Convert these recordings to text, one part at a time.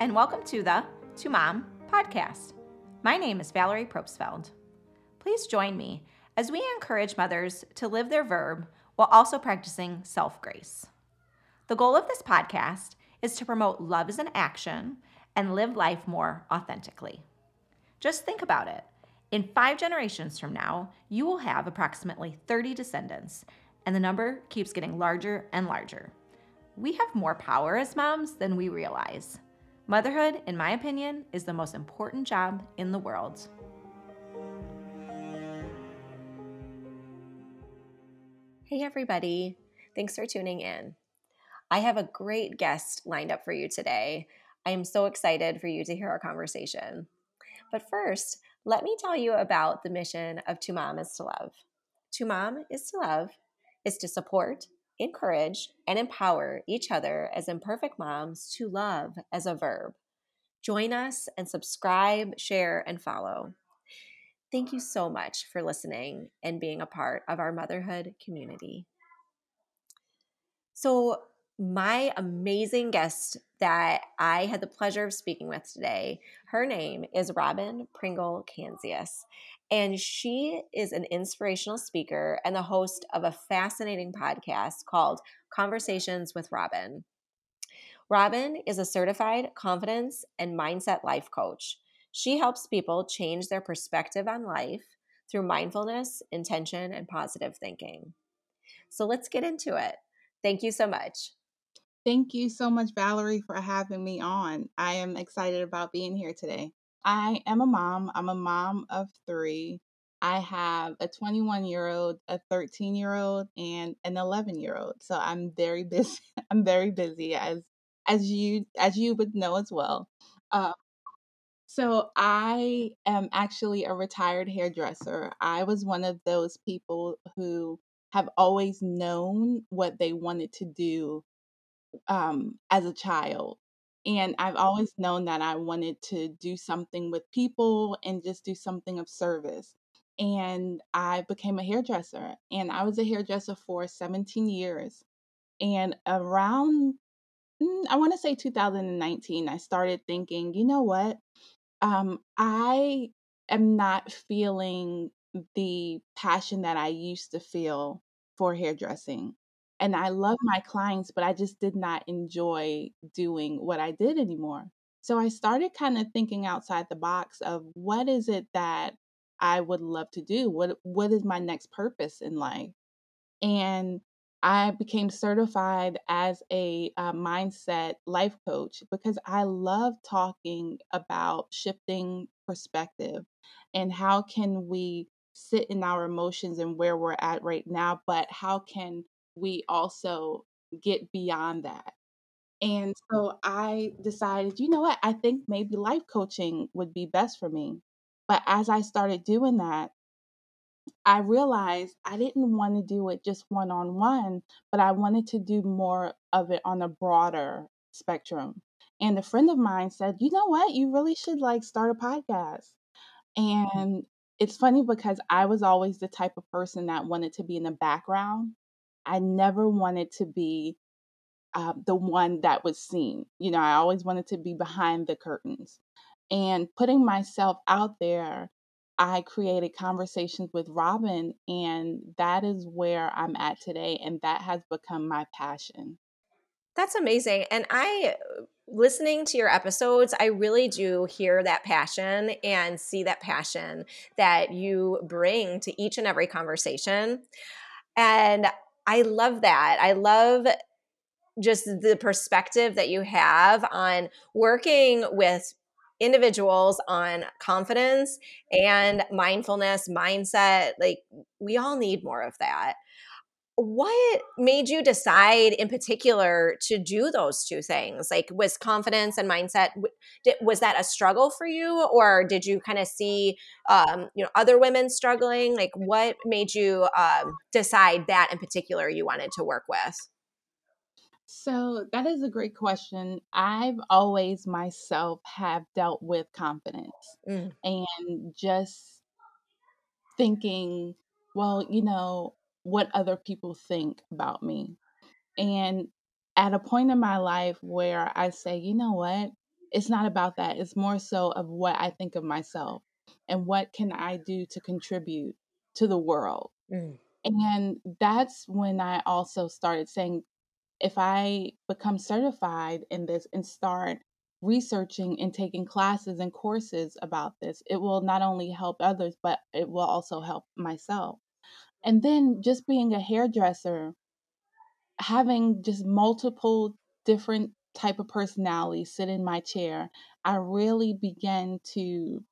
and welcome to the To Mom podcast. My name is Valerie Probstfeld. Please join me as we encourage mothers to live their verb while also practicing self grace. The goal of this podcast is to promote love as an action and live life more authentically. Just think about it. In five generations from now, you will have approximately 30 descendants, and the number keeps getting larger and larger. We have more power as moms than we realize. Motherhood, in my opinion, is the most important job in the world. Hey, everybody. Thanks for tuning in. I have a great guest lined up for you today. I am so excited for you to hear our conversation. But first, let me tell you about the mission of To Mom is to Love. To Mom is to Love is to support, encourage, and empower each other as imperfect moms to love as a verb. Join us and subscribe, share, and follow. Thank you so much for listening and being a part of our motherhood community. So, my amazing guest that I had the pleasure of speaking with today, her name is Robbin Pringle Canzius. And she is an inspirational speaker and the host of a fascinating podcast called Conversations with Robbin. Robbin is a certified confidence and mindset life coach. She helps people change their perspective on life through mindfulness, intention, and positive thinking. So let's get into it. Thank you so much. Thank you so much, Valerie, for having me on. I am excited about being here today. I am a mom. I'm a mom of three. I have a 21 year old, a 13 year old, and an 11 year old. So I'm very busy. I'm very busy, as as you as you would know as well. Uh, so I am actually a retired hairdresser. I was one of those people who have always known what they wanted to do um, as a child. And I've always known that I wanted to do something with people and just do something of service. And I became a hairdresser, and I was a hairdresser for 17 years. And around, mm, I want to say 2019, I started thinking, you know what? Um, I am not feeling the passion that I used to feel for hairdressing and I love my clients, but I just did not enjoy doing what I did anymore. So I started kind of thinking outside the box of what is it that I would love to do? What what is my next purpose in life? And I became certified as a uh, mindset life coach because I love talking about shifting perspective and how can we sit in our emotions and where we're at right now, but how can we also get beyond that. And mm. so I decided, you know what, I think maybe life coaching would be best for me. But as I started doing that, I realized I didn't want to do it just one on one, but I wanted to do more of it on a broader spectrum. And a friend of mine said, you know what, you really should like start a podcast. Mm. And it's funny because I was always the type of person that wanted to be in the background I never wanted to be uh, the one that was seen. You know, I always wanted to be behind the curtains. And putting myself out there, I created conversations with Robbin, and that is where I'm at today. And that has become my passion. That's amazing. And I, listening to your episodes, I really do hear that passion and see that passion that you bring to each and every conversation. And I love that. I love just the perspective that you have on working with individuals on confidence and mindfulness mindset like we all need more of that what made you decide in particular to do those two things? Like was confidence and mindset was that a struggle for you? Or did you kind of see um, you know other women struggling? Like what made you um, decide that in particular you wanted to work with? So that is a great question. I've always myself have dealt with confidence mm. and just thinking well you know what other people think about me. And at a point in my life where I say, you know what? it's not about that. It's more so of what I think of myself and what can I do to contribute to the world. Mm. And that's when I also started saying, if I become certified in this and start researching and taking classes and courses about this, it will not only help others, but it will also help myself. And then just being a hairdresser, having just multiple different type of personalities sit in my chair, I really began to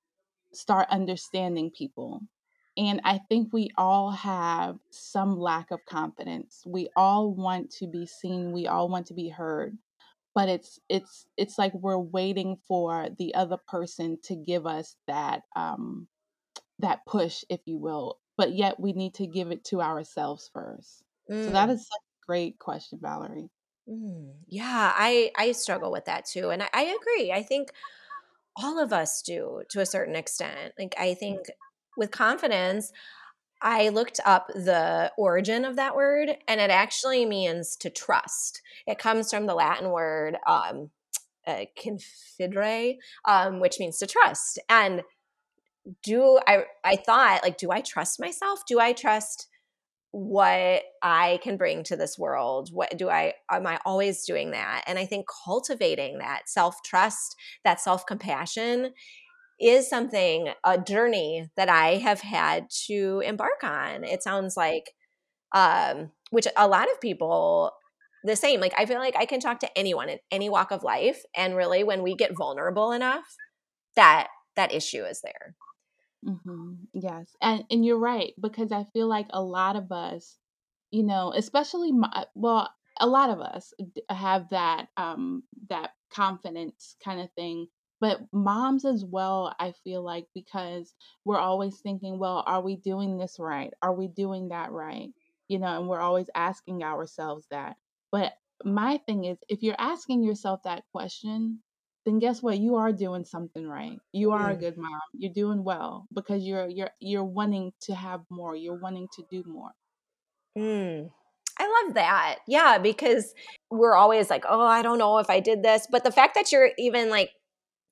start understanding people. And I think we all have some lack of confidence. We all want to be seen, we all want to be heard. But it's it's it's like we're waiting for the other person to give us that um that push, if you will. But yet we need to give it to ourselves first. Mm. So that mm. such a great question, Valerie. Mm, yeah, I I struggle with that too, and I, I agree. I think all of us do to a certain extent. Like I think with confidence, I looked up the origin of that word, and it actually means to trust. It comes from the Latin word um, uh, confidere, um, which means to trust. And do I? I thought like, do I trust myself? Do I trust? what I can bring to this world. What do I, am I always doing that? And I think cultivating that self trust, that self compassion is something, a journey that I have had to embark on. It sounds like, um, which a lot of people, the same. Like, I feel like I can talk to anyone in any walk of life. And really, when we get vulnerable enough, that that issue is there. Mm-hmm. Yes, and and you're right because I feel like a lot of us, you know, especially my, well, a lot of us have that um that confidence kind of thing, but moms as well. I feel like because we're always thinking, well, are we doing this right? Are we doing that right? You know, and we're always asking ourselves that. But my thing is, if you're asking yourself that question, then guess what? You are doing something right. You are a good mom. You're doing well because you're you're you're wanting to have more. You're wanting to do more. Mm. I love that. Yeah, because we're always like, oh, I don't know if I did this. But the fact that you're even like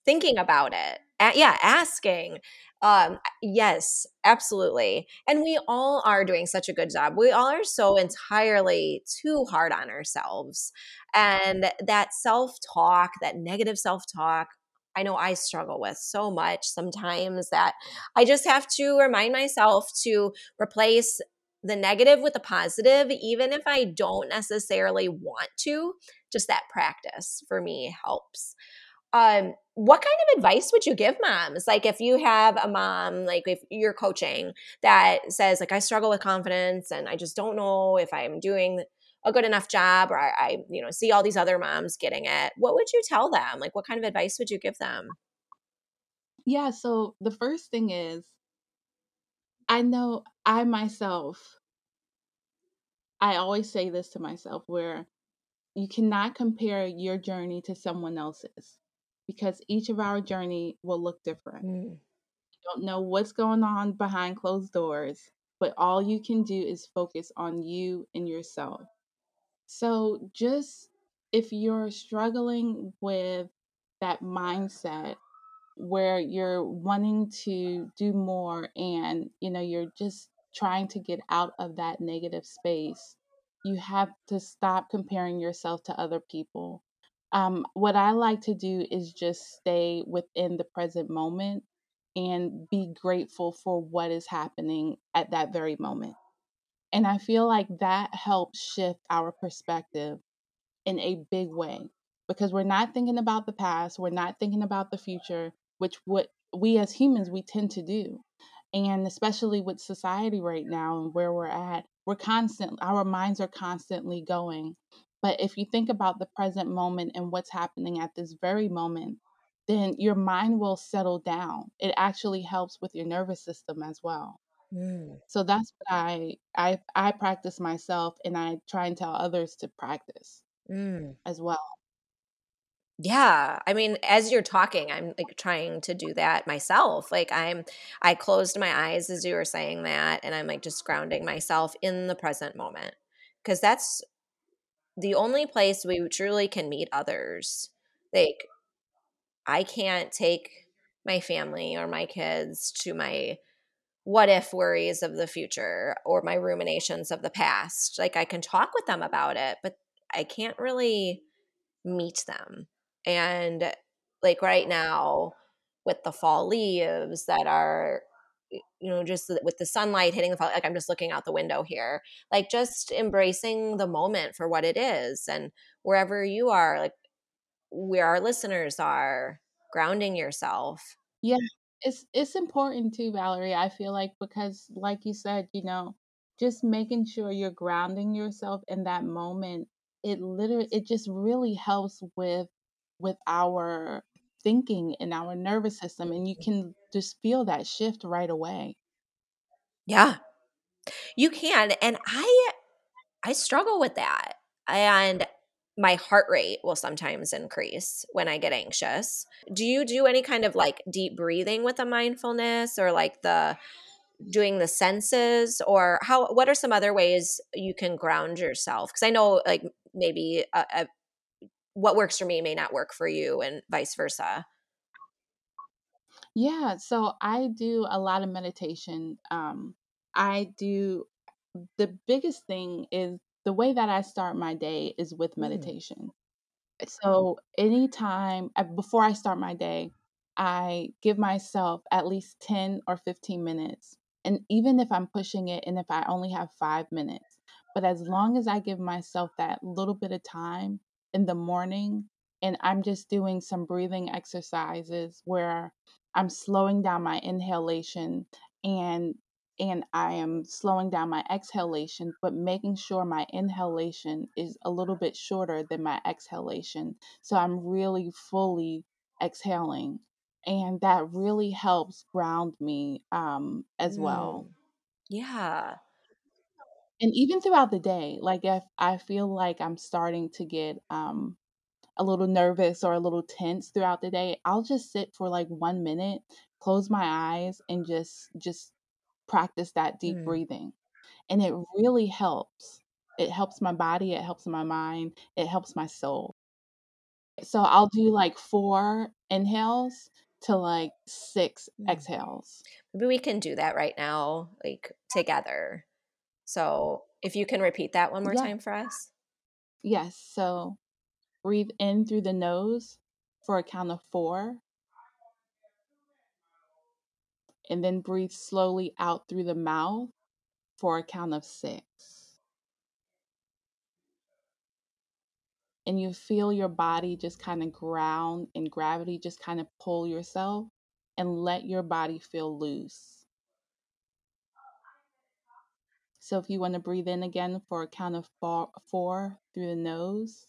thinking about it, yeah, asking, um, yes, absolutely. And we all are doing such a good job. We all are so entirely too hard on ourselves. And that self talk, that negative self talk, I know I struggle with so much sometimes that I just have to remind myself to replace the negative with the positive, even if I don't necessarily want to. Just that practice for me helps. Um, what kind of advice would you give moms? Like if you have a mom, like if you're coaching that says like I struggle with confidence and I just don't know if I'm doing a good enough job or I, I you know see all these other moms getting it. What would you tell them? Like what kind of advice would you give them? Yeah, so the first thing is I know I myself I always say this to myself where you cannot compare your journey to someone else's because each of our journey will look different. Mm. You don't know what's going on behind closed doors, but all you can do is focus on you and yourself. So just if you're struggling with that mindset where you're wanting to do more and you know you're just trying to get out of that negative space you have to stop comparing yourself to other people um, what I like to do is just stay within the present moment and be grateful for what is happening at that very moment. And I feel like that helps shift our perspective in a big way because we're not thinking about the past, we're not thinking about the future, which what we as humans we tend to do. And especially with society right now and where we're at, we're constant our minds are constantly going but if you think about the present moment and what's happening at this very moment, then your mind will settle down. It actually helps with your nervous system as well. Mm. So that's what I I I practice myself and I try and tell others to practice mm. as well. Yeah, I mean as you're talking I'm like trying to do that myself. Like I'm I closed my eyes as you were saying that and I'm like just grounding myself in the present moment because that's the only place we truly can meet others like I can't take my family or my kids to my what if worries of the future or my ruminations of the past. Like I can talk with them about it, but I can't really meet them. And like right now with the fall leaves that are you know just with the sunlight hitting the like i'm just looking out the window here like just embracing the moment for what it is and wherever you are like where our listeners are grounding yourself. Yeah it's it's important too valerie i feel like because like you said you know just making sure you're grounding yourself in that moment it literally it just really helps with with our thinking in our nervous system and you mm-hmm. can just feel that shift right away. Yeah. You can and i i struggle with that and my heart rate will sometimes increase when i get anxious. Do you do any kind of like deep breathing with the mindfulness or like the doing the senses or how what are some other ways you can ground yourself? Because i know like maybe a, a, what works for me may not work for you and vice versa yeah so i do a lot of meditation um i do the biggest thing is the way that i start my day is with Mm. meditation so anytime uh, before i start my day i give myself at least 10 or 15 minutes and even if i'm pushing it and if i only have five minutes but as long as i give myself that little bit of time in the morning and i'm just doing some breathing exercises where i'm slowing down my inhalation and and I am slowing down my exhalation, but making sure my inhalation is a little bit shorter than my exhalation. So I'm really fully exhaling. And that really helps ground me um, as well. Mm. yeah And even throughout the day, like if I feel like I'm starting to get um, a little nervous or a little tense throughout the day, I'll just sit for like one minute, close my eyes, and just just practice that deep Mm. breathing. And it really helps. It helps my body, it helps my mind, it helps my soul. So I'll do like 4 inhales to like 6 Mm. exhales. maybe we can do that right now like together so if you can repeat that one more Yeah. time for us Yes. So breathe in through the nose for a count of 4 and then breathe slowly out through the mouth for a count of 6. and you feel your body just kind of ground and gravity just kind of pull yourself and let your body feel loose. So if you want to breathe in again for a count of four, four through the nose,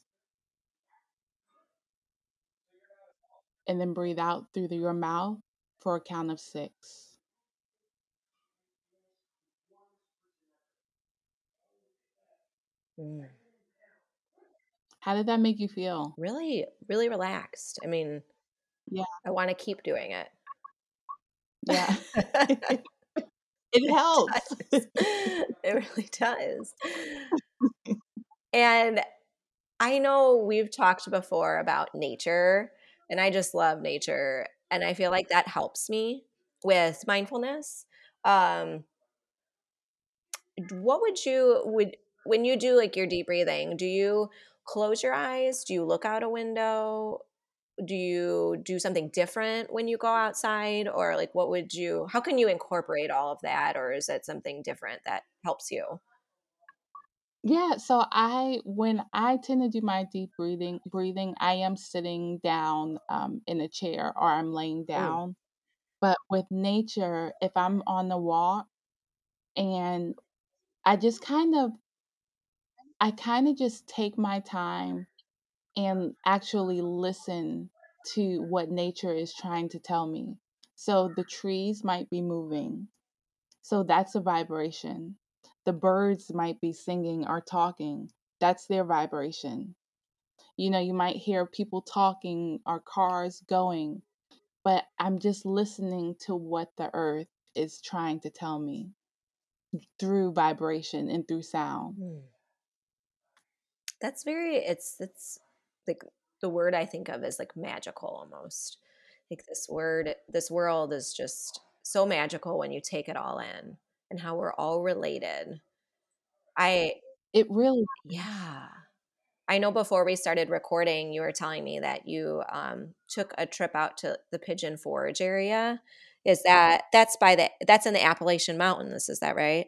and then breathe out through the, your mouth for a count of six. Mm. How did that make you feel? really really relaxed i mean Yeah. i want to keep doing it Yeah. it helps. it really does. And I know we've talked before about nature, and I just love nature. And I feel like that helps me with mindfulness. Um, what would you would when you do like your deep breathing, do you close your eyes? Do you look out a window? Do you do something different when you go outside? Or like what would you how can you incorporate all of that? Or is it something different that helps you? Yeah, so I when I tend to do my deep breathing breathing, I am sitting down um, in a chair or I'm laying Mm. down. But with nature, if I'm on the walk and I just kind of I kind of just take my time and actually listen to what nature is trying to tell me. So the trees might be moving. So that's a vibration. The birds might be singing or talking. That's their vibration. You know, you might hear people talking or cars going, but I'm just listening to what the earth is trying to tell me through vibration and through sound. Mm. That's very it's it's like the word I think of is like magical almost. like this word this world is just so magical when you take it all in and how we're all related. I it really yeah. I know before we started recording you were telling me that you um, took a trip out to the pigeon forge area. Is that that's by the that's in the appalachian mountains is that right?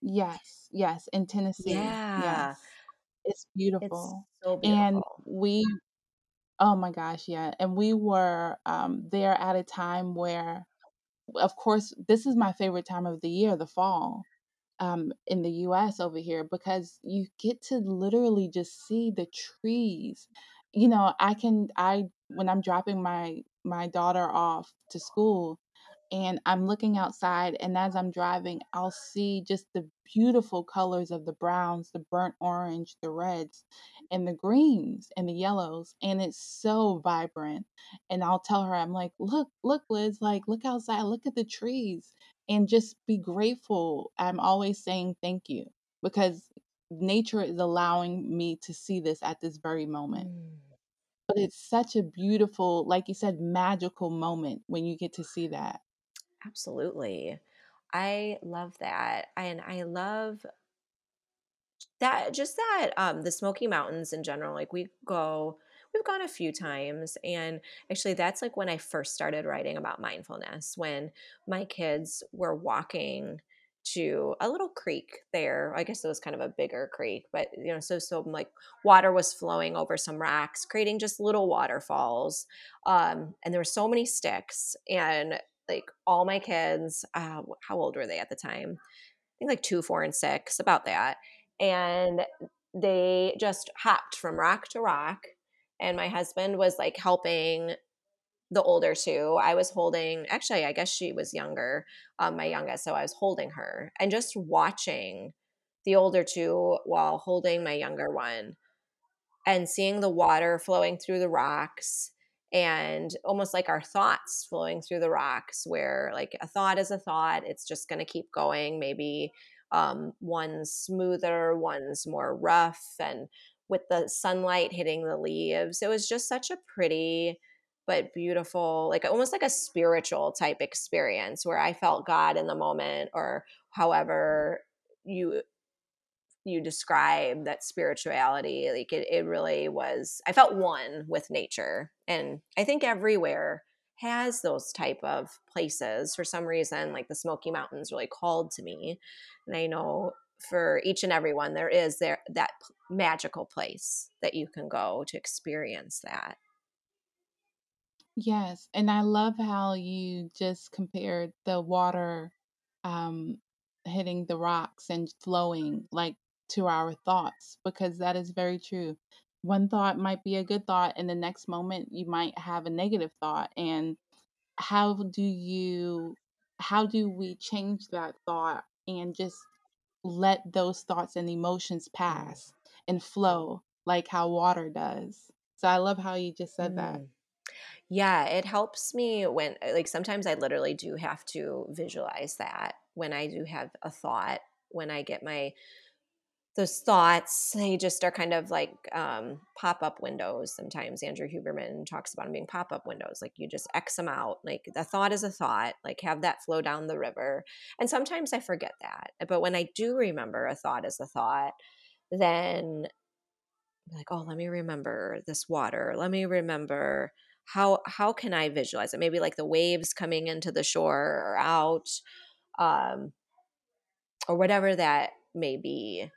Yes yes in tennessee. Yeah. Yes it's beautiful it's so beautiful and we Oh my gosh, yeah. And we were um, there at a time where, of course, this is my favorite time of the year, the fall, um, in the US over here, because you get to literally just see the trees. You know, I can, I, when I'm dropping my, my daughter off to school, and I'm looking outside, and as I'm driving, I'll see just the beautiful colors of the browns, the burnt orange, the reds, and the greens and the yellows, and it's so vibrant. And I'll tell her, I'm like, look, look, Liz, like, look outside, look at the trees, and just be grateful. I'm always saying thank you because nature is allowing me to see this at this very moment. Mm. But it's such a beautiful, like you said, magical moment when you get to see that. Absolutely. I love that. And I love that just that um the Smoky Mountains in general. Like we go we've gone a few times and actually that's like when I first started writing about mindfulness when my kids were walking to a little creek there. I guess it was kind of a bigger creek, but you know, so so like water was flowing over some rocks, creating just little waterfalls. Um, and there were so many sticks, and like all my kids, uh, how old were they at the time? I think like two, four, and six, about that. And they just hopped from rock to rock. And my husband was like helping the older two. I was holding, actually, I guess she was younger, um, my youngest. So I was holding her and just watching the older two while holding my younger one and seeing the water flowing through the rocks and almost like our thoughts flowing through the rocks where like a thought is a thought it's just going to keep going. Maybe um, one's smoother one's more rough and with the sunlight hitting the leaves it was just such a pretty but beautiful like almost like a spiritual type experience where i felt god in the moment or however you you describe that spirituality like it, it really was i felt one with nature and i think everywhere has those type of places. For some reason like the smoky mountains really called to me and i know for each and every one there is there that magical place that you can go to experience that. Yes and i love how you just compared the water um hitting the rocks and flowing like to our thoughts because that is very true. One thought might be a good thought, and the next moment you might have a negative thought. And how do you, how do we change that thought and just let those thoughts and emotions pass and flow like how water does? So I love how you just said mm. that. Yeah, it helps me when, like, sometimes I literally do have to visualize that when I do have a thought, when I get my those thoughts they just are kind of like um, pop-up windows sometimes. Andrew huberman talks about them being pop-up windows like you just x them out like a thought is a thought like have that flow down the river. And sometimes i forget that but when i do remember a thought is a thought then like oh let me remember this water. Let me remember how how can i visualize it? Maybe like the waves coming into the shore or out um or whatever that may be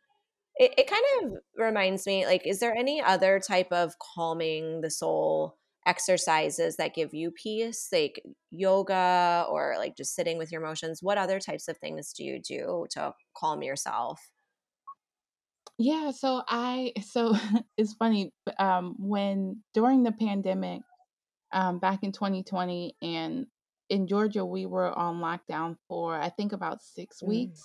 it, it kind of reminds me like is there any other type of calming the soul exercises that give you peace? Like yoga or like just sitting with your emotions what other types of things do you do to calm yourself? Yeah so i so it's funny um when during the pandemic um back in 2020 and in georgia we were on lockdown for i think about six mm. weeks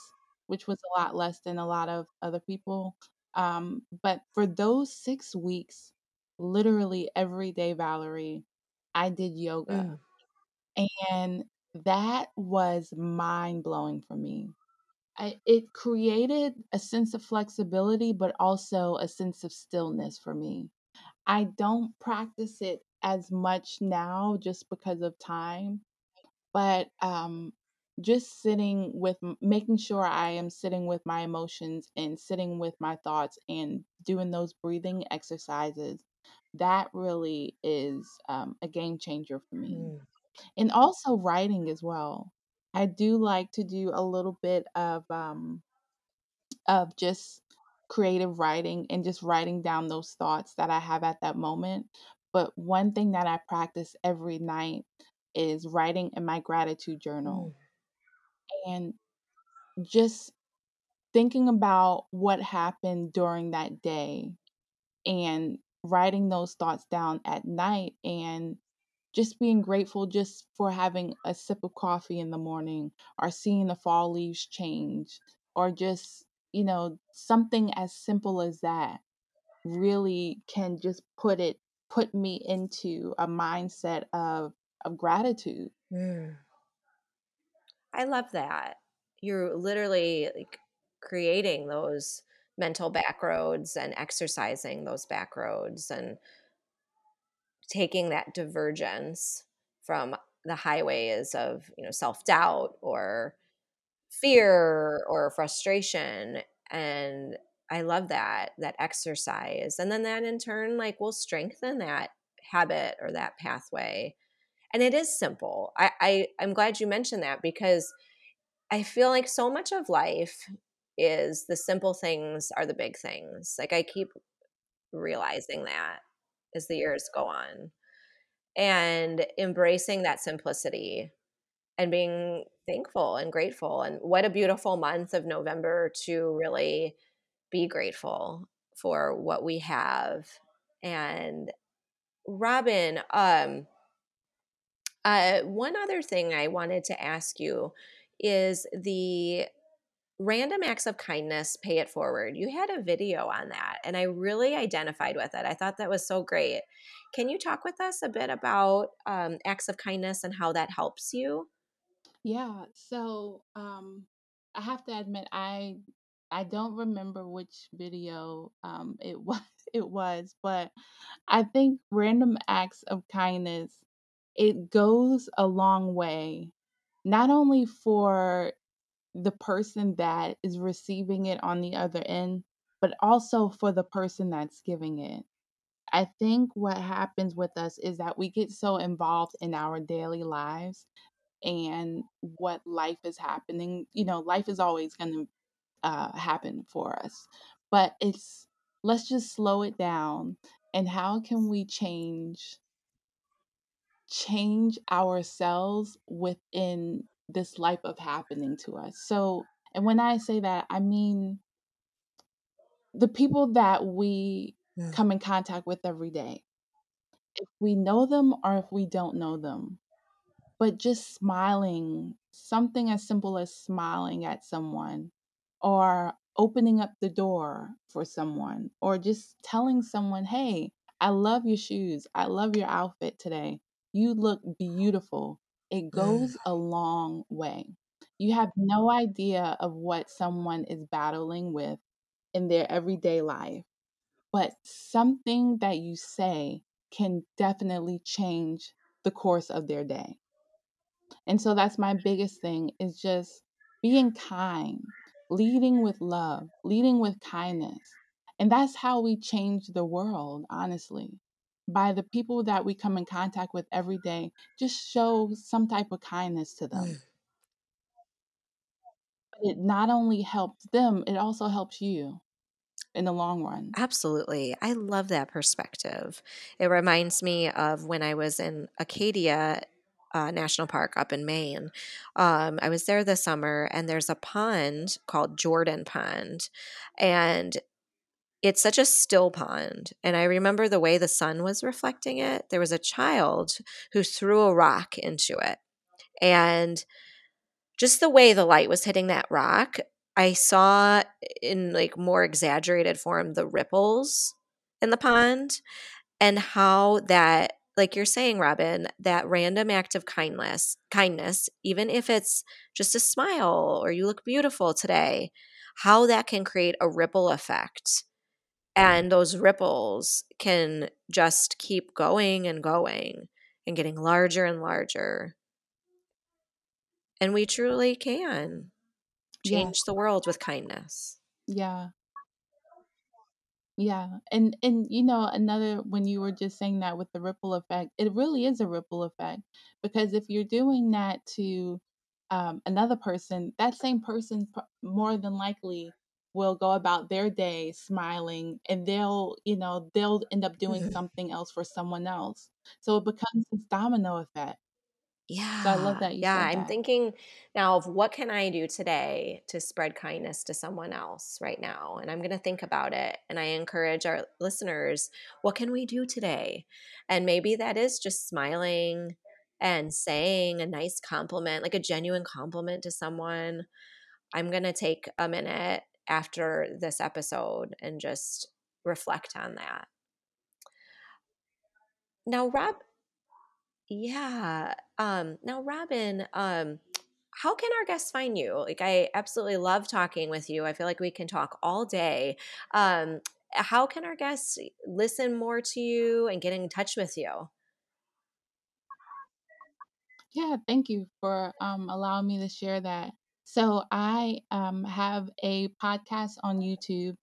which was a lot less than a lot of other people. Um, but for those six weeks, literally every day, Valerie, I did yoga. Mm. And that was mind blowing for me. I, it created a sense of flexibility, but also a sense of stillness for me. I don't practice it as much now just because of time, but um, just sitting with making sure I am sitting with my emotions and sitting with my thoughts and doing those breathing exercises, that really is um, a game changer for me. Mm. And also writing as well. I do like to do a little bit of um, of just creative writing and just writing down those thoughts that I have at that moment. But one thing that I practice every night is writing in my gratitude journal mm. And just thinking about what happened during that day and writing those thoughts down at night and just being grateful just for having a sip of coffee in the morning or seeing the fall leaves change or just you know something as simple as that really can just put it put me into a mindset of of gratitude mm. I love that. You're literally like creating those mental mm-hmm. back roads and exercising those back roads and taking that divergence from the highways of you know self-doubt or fear or frustration and i love that that exercise and then that in turn like will strengthen that habit or that pathway and it is simple. I, I i'm glad you mentioned that because i feel like so much of life is the simple things are the big things. Like i keep realizing that as the years go on. And embracing that simplicity and being thankful and grateful. And what a beautiful month of november to really be grateful for what we have. And robbin um uh, one other thing i wanted to ask you is the random acts of kindness pay it forward. You had a video on that and i really identified with it. I thought that was so great. Can you talk with us a bit about um, acts of kindness and how that helps you? Yeah so um, i have to admit i i don't remember which video um, it was it was but i think random acts of kindness it goes a long way not only for the person that is receiving it on the other end, but also for the person that's giving it. I think what happens with us is that we get so involved in our daily lives and what life is happening. You know, life is always going to uh, happen for us, but it's let's just slow it down. And how can we change change ourselves within this life of happening to us. So, and when I say that, I mean the people that we yeah. come in contact with every day. If we know them or if we don't know them, but just smiling, something as simple as smiling at someone or opening up the door for someone or just telling someone, hey, I love your shoes. I love your outfit today. You look beautiful it goes a long way. You have no idea of what someone is battling with in their everyday life, but something that you say can definitely change the course of their day. And so that's my biggest thing is just being kind, leading with love, leading with kindness. And that's how we change the world, honestly by the people that we come in contact with every day, just show some type of kindness to them. Mm. It not only helps them, it also helps you in the long run. Absolutely. I love that perspective. It reminds me of when I was in Acadia uh, National Park up in Maine. Um, I was there this summer, and there's a pond called Jordan Pond. And it's such a still pond. And I remember the way the sun was reflecting it. There was a child who threw a rock into it. And just the way the light was hitting that rock, I saw in like more exaggerated form the ripples in the pond and how that like you're saying Robbin that random act of kindness kindness even if it's just a smile or you look beautiful today how that can create a ripple effect And those ripples can just keep going and going and getting larger and larger. And we truly can change Yeah. the world with kindness. Yeah. Yeah. And and you know, another when you were just saying that with the ripple effect, it really is a ripple effect because if you're doing that to um, another person, that same person more than likely will go about their day smiling and they'll, you know, they'll end up doing mm-hmm. something else for someone else. So it becomes this domino effect. Yeah. So I love that you yeah. I'm that. thinking now of what can I do today to spread kindness to someone else right now? And I'm going to think about it. And I encourage our listeners, what can we do today? And maybe that is just smiling and saying a nice compliment, like a genuine compliment to someone. I'm going to take a minute after this episode and just reflect on that. Now, Rob, yeah. Um, now, Robbin, um, how can our guests find you? Like, I absolutely love talking with you. I feel like we can talk all day. Um, how can our guests listen more to you and get in touch with you? Yeah, thank you for um, allowing me to share that. So, I um, have a podcast on YouTube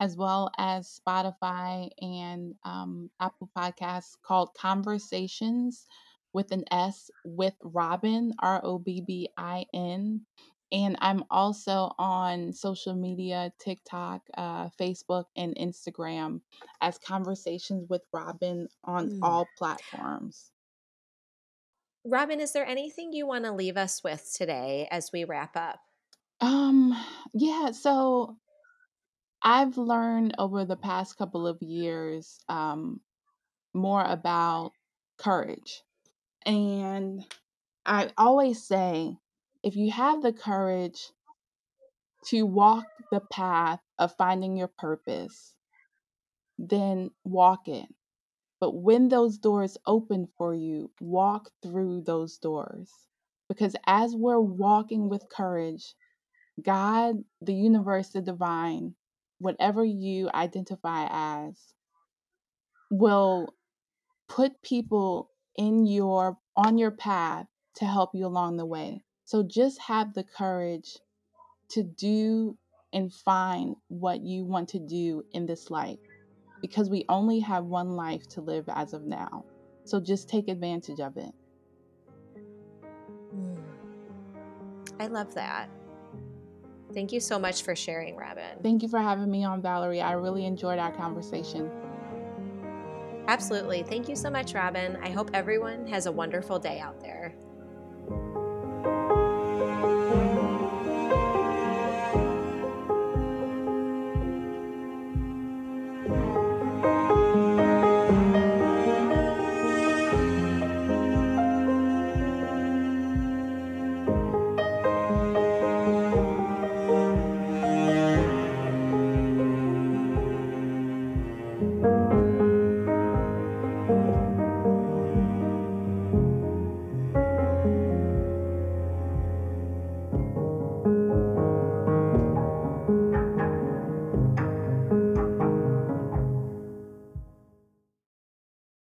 as well as Spotify and um, Apple Podcasts called Conversations with an S with Robbin, R O B B I N. And I'm also on social media TikTok, uh, Facebook, and Instagram as Conversations with Robbin on Mm. all platforms. Robbin, is there anything you want to leave us with today as we wrap up? Um, yeah, so I've learned over the past couple of years um, more about courage. And I always say if you have the courage to walk the path of finding your purpose, then walk it. But when those doors open for you, walk through those doors. Because as we're walking with courage, God, the universe, the divine, whatever you identify as, will put people in your on your path to help you along the way. So just have the courage to do and find what you want to do in this life because we only have one life to live as of now. So just take advantage of it. Mm. I love that. Thank you so much for sharing, Robbin. Thank you for having me on, Valerie. I really enjoyed our conversation. Absolutely. Thank you so much, Robbin. I hope everyone has a wonderful day out there.